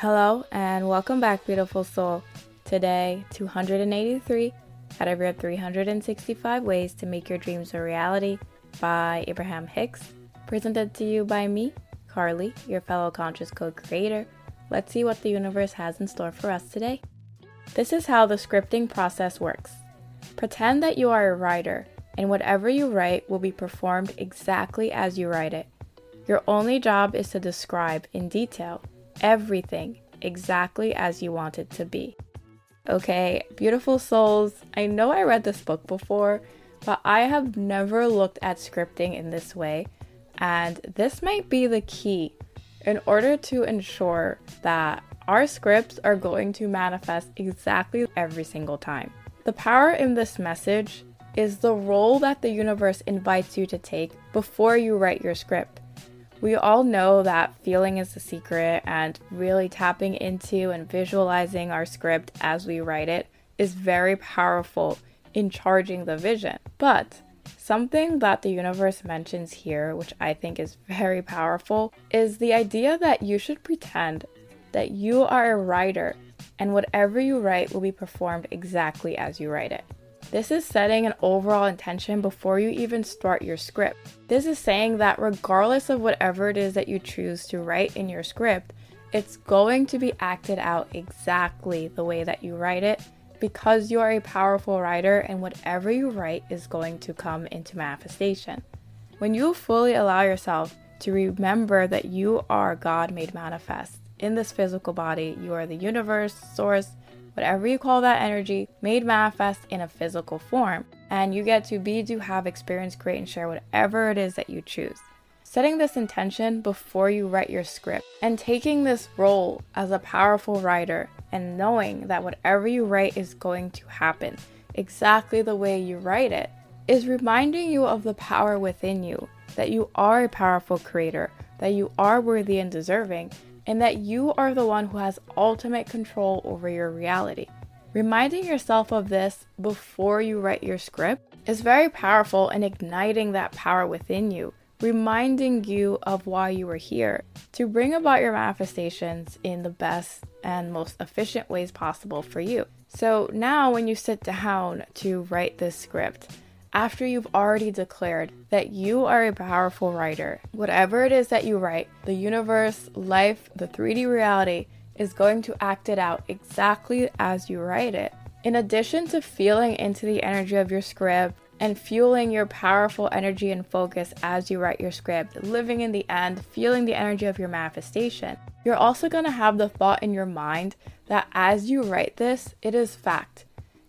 Hello and welcome back, beautiful soul. Today, 283 out of your 365 ways to make your dreams a reality by Abraham Hicks, presented to you by me, Carlie, your fellow conscious co-creator. Let's see what the universe has in store for us today. This is how the scripting process works. Pretend that you are a writer, and whatever you write will be performed exactly as you write it. Your only job is to describe in detail everything exactly as you want it to be. Okay, beautiful souls, I know I read this book before, but I have never looked at scripting in this way, and this might be the key in order to ensure that our scripts are going to manifest exactly every single time. The power in this message is the role that the universe invites you to take before you write your script. We all know that feeling is the secret, and really tapping into and visualizing our script as we write it is very powerful in charging the vision. But something that the universe mentions here, which I think is very powerful, is the idea that you should pretend that you are a writer and whatever you write will be performed exactly as you write it. This is setting an overall intention before you even start your script. This is saying that regardless of whatever it is that you choose to write in your script, it's going to be acted out exactly the way that you write it because you are a powerful writer and whatever you write is going to come into manifestation. When you fully allow yourself to remember that you are God made manifest in this physical body, you are the universe, source, whatever you call that energy, made manifest in a physical form. And you get to be, do, have, experience, create, and share whatever it is that you choose. Setting this intention before you write your script and taking this role as a powerful writer and knowing that whatever you write is going to happen exactly the way you write it is reminding you of the power within you, that you are a powerful creator, that you are worthy and deserving, and that you are the one who has ultimate control over your reality. Reminding yourself of this before you write your script is very powerful in igniting that power within you, reminding you of why you are here to bring about your manifestations in the best and most efficient ways possible for you. So now, when you sit down to write this script, after you've already declared that you are a powerful writer. Whatever it is that you write, the universe, life, the 3D reality is going to act it out exactly as you write it. In addition to feeling into the energy of your script and fueling your powerful energy and focus as you write your script, living in the end, feeling the energy of your manifestation, you're also going to have the thought in your mind that as you write this, it is fact,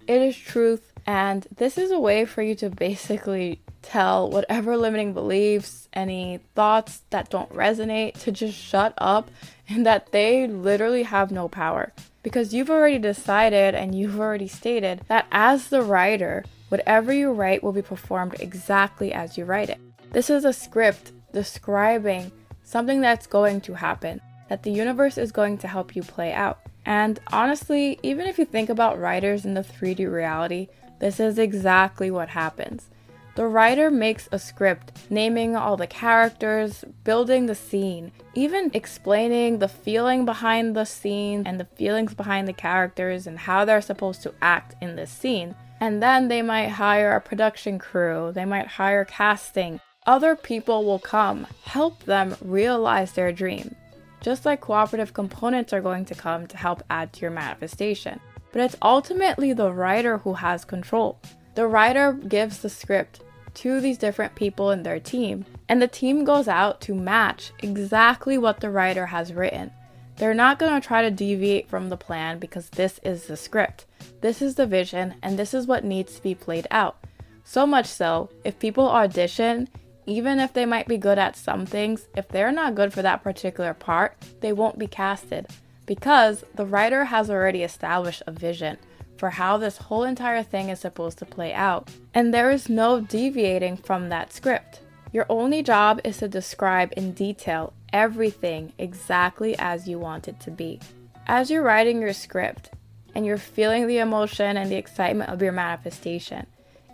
it is truth, and this is a way for you to basically tell whatever limiting beliefs, any thoughts that don't resonate, to just shut up and that they literally have no power. Because you've already decided and you've already stated that as the writer, whatever you write will be performed exactly as you write it. This is a script describing something that's going to happen, that the universe is going to help you play out. And honestly, even if you think about writers in the 3D reality, this is exactly what happens. The writer makes a script, naming all the characters, building the scene, even explaining the feeling behind the scene and the feelings behind the characters and how they're supposed to act in this scene. And then they might hire a production crew, they might hire casting. Other people will come, help them realize their dream. Just like cooperative components are going to come to help add to your manifestation but it's ultimately the writer who has control. The writer gives the script to these different people in their team, and the team goes out to match exactly what the writer has written. They're not going to try to deviate from the plan because this is the script. This is the vision, and this is what needs to be played out. So much so, if people audition, even if they might be good at some things, if they're not good for that particular part, they won't be casted because the writer has already established a vision for how this whole entire thing is supposed to play out, and there is no deviating from that script. Your only job is to describe in detail everything exactly as you want it to be. As you're writing your script and you're feeling the emotion and the excitement of your manifestation,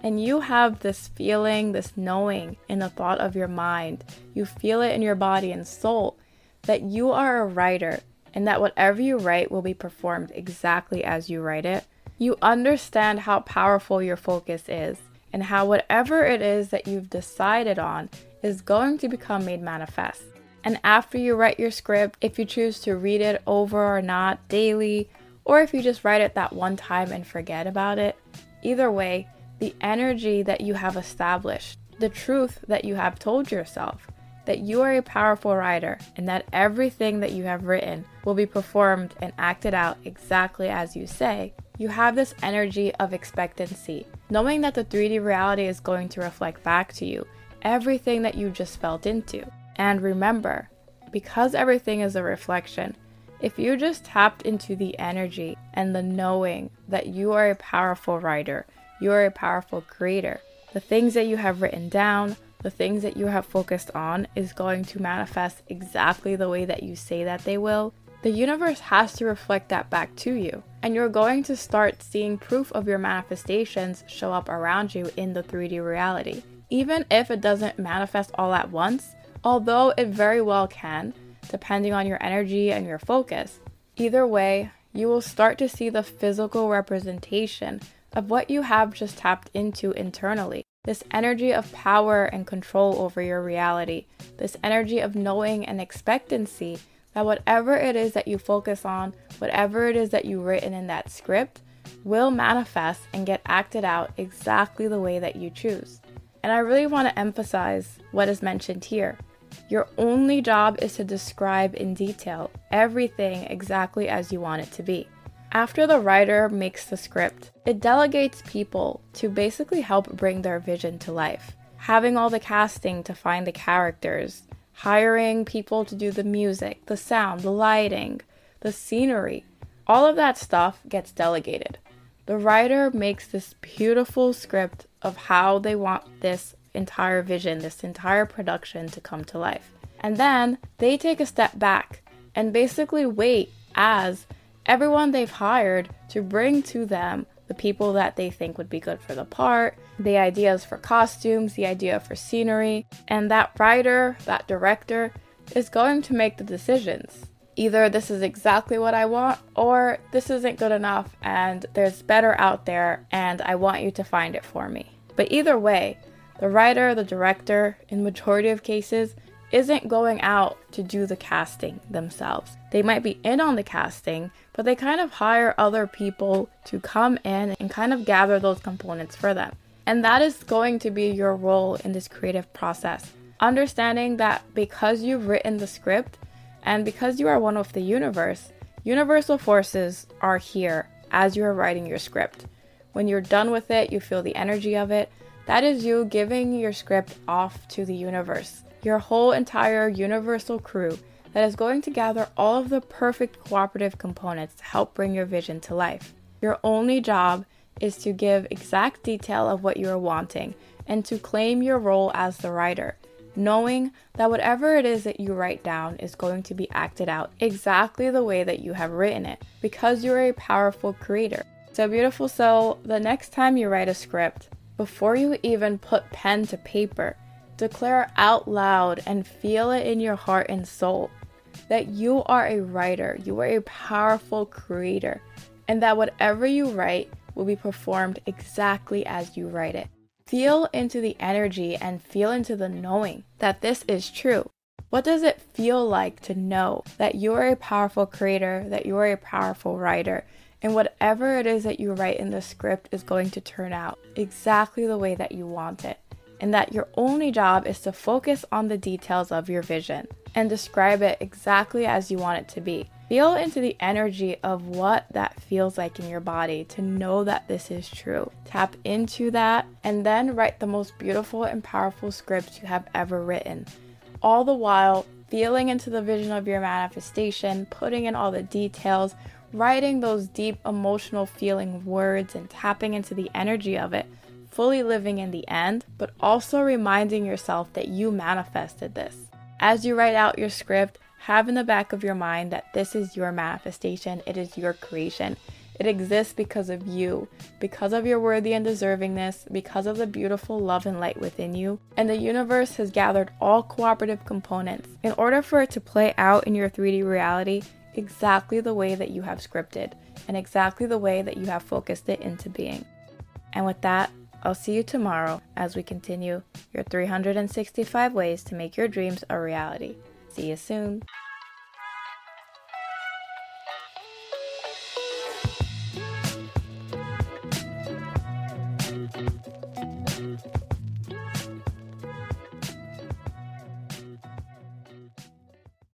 and you have this feeling, this knowing in the thought of your mind, you feel it in your body and soul that you are a writer and that whatever you write will be performed exactly as you write it, you understand how powerful your focus is and how whatever it is that you've decided on is going to become made manifest. And after you write your script, if you choose to read it over or not daily, or if you just write it that one time and forget about it, either way, the energy that you have established, the truth that you have told yourself, that you are a powerful writer and that everything that you have written will be performed and acted out exactly as you say, you have this energy of expectancy, knowing that the 3D reality is going to reflect back to you everything that you just felt into. And remember, because everything is a reflection, if you just tapped into the energy and the knowing that you are a powerful writer, you are a powerful creator, the things that you have written down, the things that you have focused on is going to manifest exactly the way that you say that they will, the universe has to reflect that back to you. And you're going to start seeing proof of your manifestations show up around you in the 3D reality. Even if it doesn't manifest all at once, although it very well can, depending on your energy and your focus. Either way, you will start to see the physical representation of what you have just tapped into internally. This energy of power and control over your reality, this energy of knowing and expectancy that whatever it is that you focus on, whatever it is that you've written in that script, will manifest and get acted out exactly the way that you choose. And I really want to emphasize what is mentioned here. Your only job is to describe in detail everything exactly as you want it to be. After the writer makes the script, it delegates people to basically help bring their vision to life. Having all the casting to find the characters, hiring people to do the music, the sound, the lighting, the scenery, all of that stuff gets delegated. The writer makes this beautiful script of how they want this entire vision, this entire production to come to life. And then they take a step back and basically wait as everyone they've hired to bring to them the people that they think would be good for the part, the ideas for costumes, the idea for scenery, and that writer, that director, is going to make the decisions. Either this is exactly what I want, or this isn't good enough and there's better out there and I want you to find it for me. But either way, the writer, the director, in majority of cases, isn't going out to do the casting themselves. They might be in on the casting, but they kind of hire other people to come in and kind of gather those components for them. And that is going to be your role in this creative process. Understanding that because you've written the script and because you are one of the universe, universal forces are here as you are writing your script. When you're done with it, you feel the energy of it. That is you giving your script off to the universe your whole entire universal crew that is going to gather all of the perfect cooperative components to help bring your vision to life. Your only job is to give exact detail of what you are wanting and to claim your role as the writer, knowing that whatever it is that you write down is going to be acted out exactly the way that you have written it because you're a powerful creator. So, beautiful soul, the next time you write a script, before you even put pen to paper, Declare out loud and feel it in your heart and soul that you are a writer, you are a powerful creator, and that whatever you write will be performed exactly as you write it. Feel into the energy and feel into the knowing that this is true. What does it feel like to know that you are a powerful creator, that you are a powerful writer, and whatever it is that you write in the script is going to turn out exactly the way that you want it? and that your only job is to focus on the details of your vision and describe it exactly as you want it to be. Feel into the energy of what that feels like in your body to know that this is true. Tap into that and then write the most beautiful and powerful script you have ever written. All the while, feeling into the vision of your manifestation, putting in all the details, writing those deep emotional feeling words, and tapping into the energy of it fully living in the end, but also reminding yourself that you manifested this. As you write out your script, have in the back of your mind that this is your manifestation, it is your creation. It exists because of you, because of your worthy and deservingness, because of the beautiful love and light within you. And the universe has gathered all cooperative components. In order for it to play out in your 3D reality, exactly the way that you have scripted and exactly the way that you have focused it into being. And with that, I'll see you tomorrow as we continue your 365 ways to make your dreams a reality. See you soon.